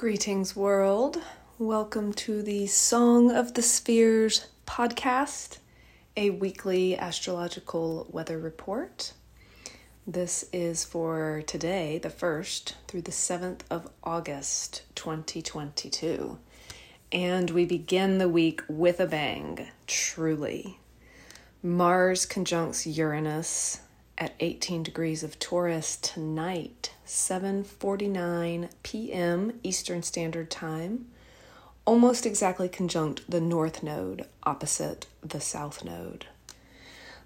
Greetings, world. Welcome to the Song of the Spheres podcast, a weekly astrological weather report. This is for today, the 1st through the 7th of August, 2022. And we begin the week with a bang, truly. Mars conjuncts Uranus at 18 degrees of Taurus tonight, 7:49 p.m. Eastern Standard Time, almost exactly conjunct the north node opposite the south node.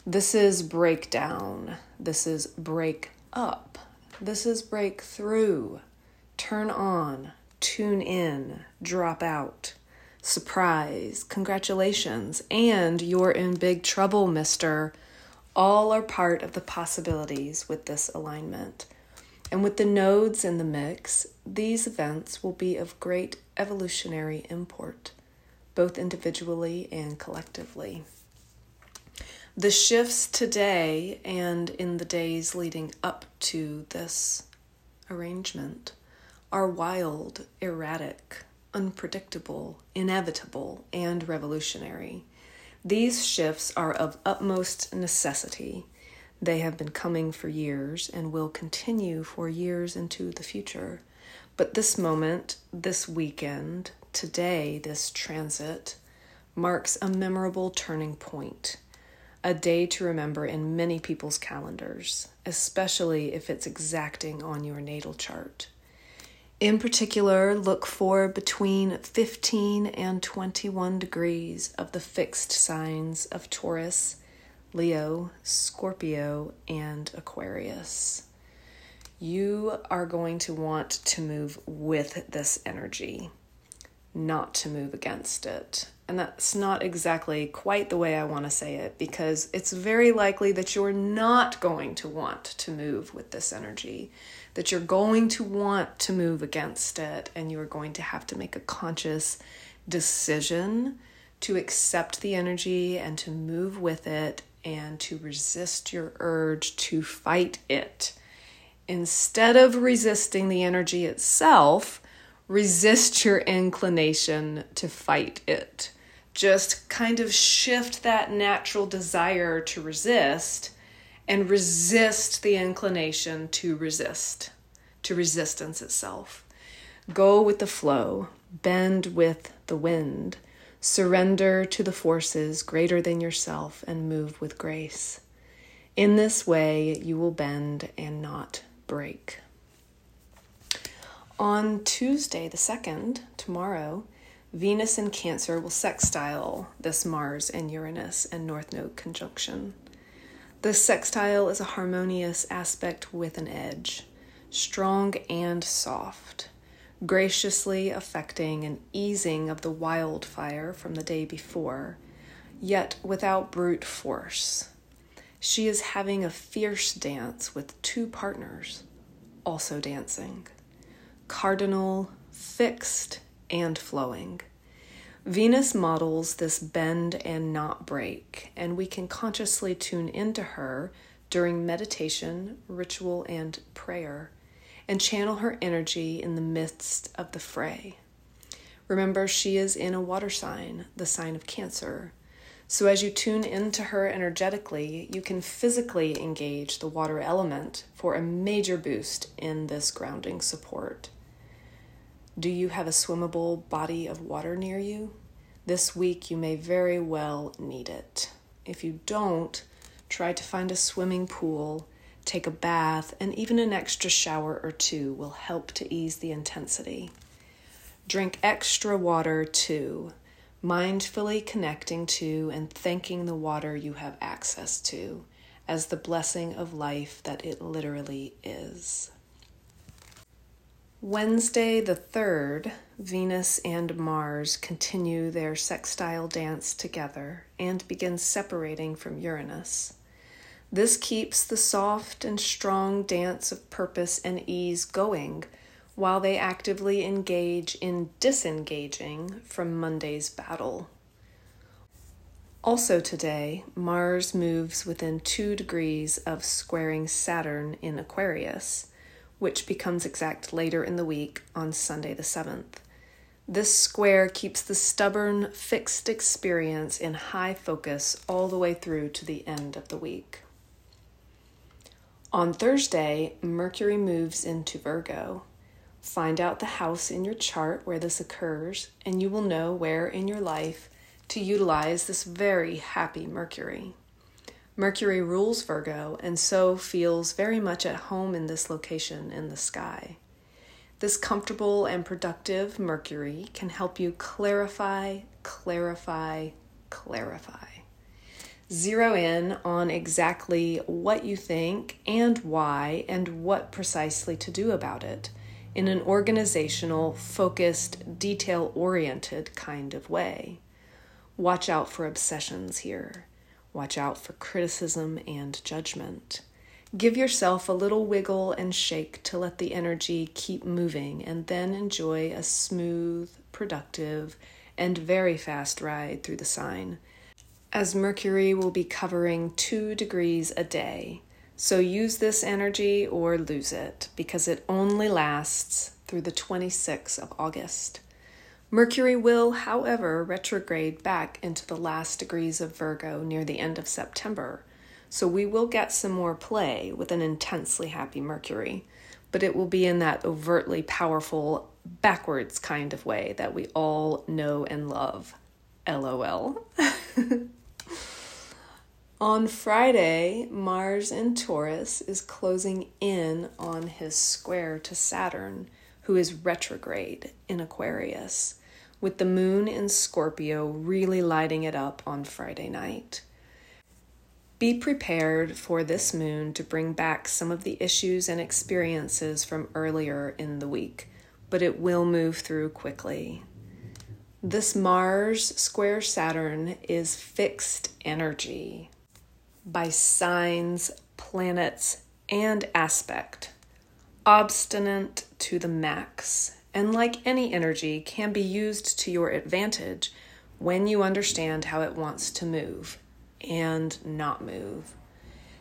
This is breakdown. This is break up. This is breakthrough. Turn on, tune in, drop out. Surprise, congratulations, and you're in big trouble, mister all are part of the possibilities with this alignment. And with the nodes in the mix, these events will be of great evolutionary import, both individually and collectively. The shifts today and in the days leading up to this arrangement are wild, erratic, unpredictable, inevitable, and revolutionary. These shifts are of utmost necessity. They have been coming for years and will continue for years into the future. But this moment, this weekend, today, this transit, marks a memorable turning point, a day to remember in many people's calendars, especially if it's exacting on your natal chart. In particular, look for between 15 and 21 degrees of the fixed signs of Taurus, Leo, Scorpio, and Aquarius. You are going to want to move with this energy, not to move against it. And that's not exactly quite the way I want to say it because it's very likely that you're not going to want to move with this energy that you're going to want to move against it and you are going to have to make a conscious decision to accept the energy and to move with it and to resist your urge to fight it. Instead of resisting the energy itself, resist your inclination to fight it. Just kind of shift that natural desire to resist and resist the inclination to resist, to resistance itself. Go with the flow, bend with the wind, surrender to the forces greater than yourself, and move with grace. In this way, you will bend and not break. On Tuesday, the 2nd, tomorrow, Venus in Cancer will sextile this Mars and Uranus and North Node conjunction. The sextile is a harmonious aspect with an edge, strong and soft, graciously affecting an easing of the wildfire from the day before, yet without brute force. She is having a fierce dance with two partners, also dancing. Cardinal, fixed, and flowing. Venus models this bend and not break, and we can consciously tune into her during meditation, ritual, and prayer, and channel her energy in the midst of the fray. Remember, she is in a water sign, the sign of Cancer. So, as you tune into her energetically, you can physically engage the water element for a major boost in this grounding support. Do you have a swimmable body of water near you? This week you may very well need it. If you don't, try to find a swimming pool, take a bath, and even an extra shower or two will help to ease the intensity. Drink extra water too, mindfully connecting to and thanking the water you have access to as the blessing of life that it literally is. Wednesday, the 3rd, Venus and Mars continue their sextile dance together and begin separating from Uranus. This keeps the soft and strong dance of purpose and ease going while they actively engage in disengaging from Monday's battle. Also, today, Mars moves within two degrees of squaring Saturn in Aquarius which becomes exact later in the week on Sunday the 7th. This square keeps the stubborn, fixed experience in high focus all the way through to the end of the week. On Thursday, Mercury moves into Virgo. Find out the house in your chart where this occurs, and you will know where in your life to utilize this very happy Mercury. Mercury rules Virgo and so feels very much at home in this location in the sky. This comfortable and productive Mercury can help you clarify, clarify, clarify. Zero in on exactly what you think and why and what precisely to do about it in an organizational, focused, detail oriented kind of way. Watch out for obsessions here. Watch out for criticism and judgment. Give yourself a little wiggle and shake to let the energy keep moving, and then enjoy a smooth, productive, and very fast ride through the sign. As Mercury will be covering two degrees a day, so use this energy or lose it because it only lasts through the 26th of August. Mercury will, however, retrograde back into the last degrees of Virgo near the end of September, so we will get some more play with an intensely happy Mercury, but it will be in that overtly powerful, backwards kind of way that we all know and love. LOL. on Friday, Mars in Taurus is closing in on his square to Saturn, who is retrograde in Aquarius with the moon in Scorpio really lighting it up on Friday night. Be prepared for this moon to bring back some of the issues and experiences from earlier in the week, but it will move through quickly. This Mars square Saturn is fixed energy by signs, planets, and aspect, obstinate to the max, and like any energy, can be used to your advantage when you understand how it wants to move and not move.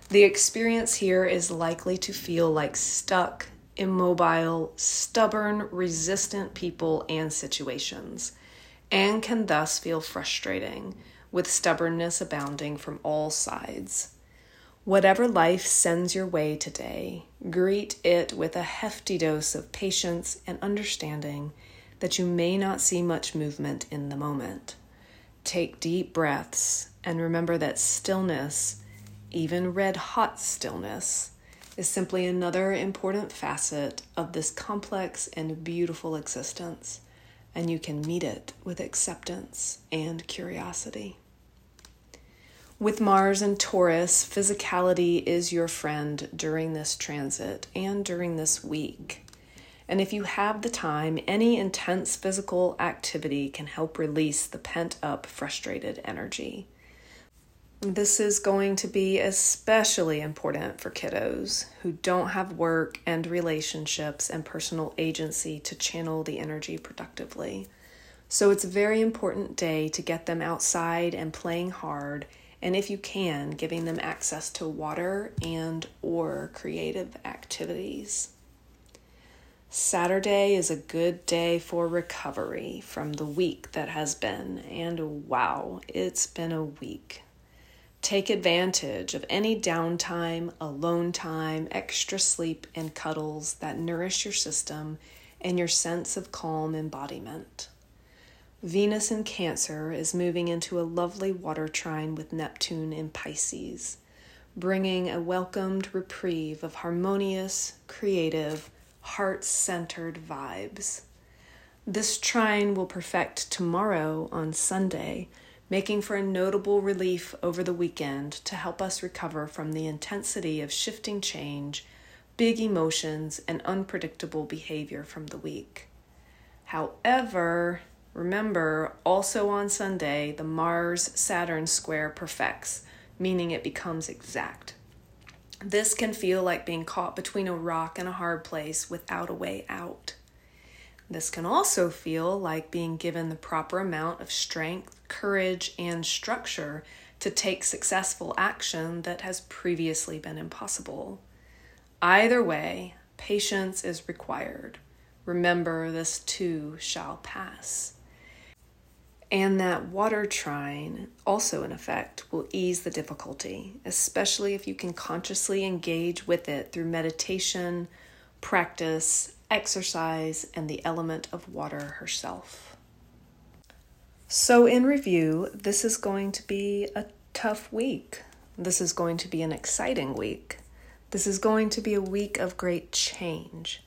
The experience here is likely to feel like stuck, immobile, stubborn, resistant people and situations, and can thus feel frustrating, with stubbornness abounding from all sides. Whatever life sends your way today, greet it with a hefty dose of patience and understanding that you may not see much movement in the moment. Take deep breaths and remember that stillness, even red hot stillness, is simply another important facet of this complex and beautiful existence, and you can meet it with acceptance and curiosity. With Mars and Taurus, physicality is your friend during this transit and during this week. And if you have the time, any intense physical activity can help release the pent up, frustrated energy. This is going to be especially important for kiddos who don't have work and relationships and personal agency to channel the energy productively. So it's a very important day to get them outside and playing hard and if you can, giving them access to water and or creative activities. Saturday is a good day for recovery from the week that has been, and wow, it's been a week. Take advantage of any downtime, alone time, extra sleep, and cuddles that nourish your system and your sense of calm embodiment. Venus in Cancer is moving into a lovely water trine with Neptune in Pisces, bringing a welcomed reprieve of harmonious, creative, heart centered vibes. This trine will perfect tomorrow on Sunday, making for a notable relief over the weekend to help us recover from the intensity of shifting change, big emotions, and unpredictable behavior from the week. However, Remember, also on Sunday, the Mars Saturn square perfects, meaning it becomes exact. This can feel like being caught between a rock and a hard place without a way out. This can also feel like being given the proper amount of strength, courage, and structure to take successful action that has previously been impossible. Either way, Patience is required. Remember, this too shall pass. And that water trine, also in effect, will ease the difficulty, especially if you can consciously engage with it through meditation, practice, exercise, and the element of water herself. So, in review, this is going to be a tough week. This is going to be an exciting week. This is going to be a week of great change.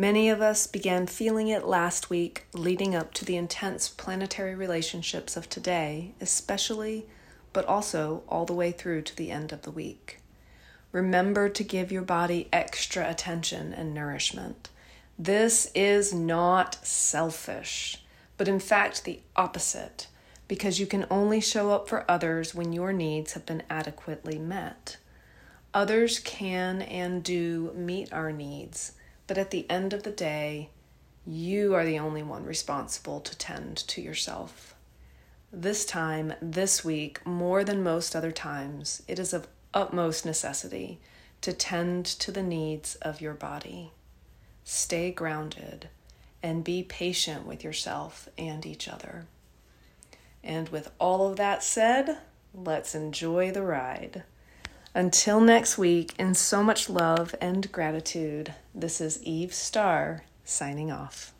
Many of us began feeling it last week, leading up to the intense planetary relationships of today, especially, but also all the way through to the end of the week. Remember to give your body extra attention and nourishment. This is not selfish, but in fact the opposite, because you can only show up for others when your needs have been adequately met. Others can and do meet our needs, but at the end of the day, you are the only one responsible to tend to yourself. This time, this week, more than most other times, it is of utmost necessity to tend to the needs of your body stay grounded, and be patient with yourself and each other. And with all of that said, let's enjoy the ride. Until next week, in so much love and gratitude, this is Eve Starr signing off.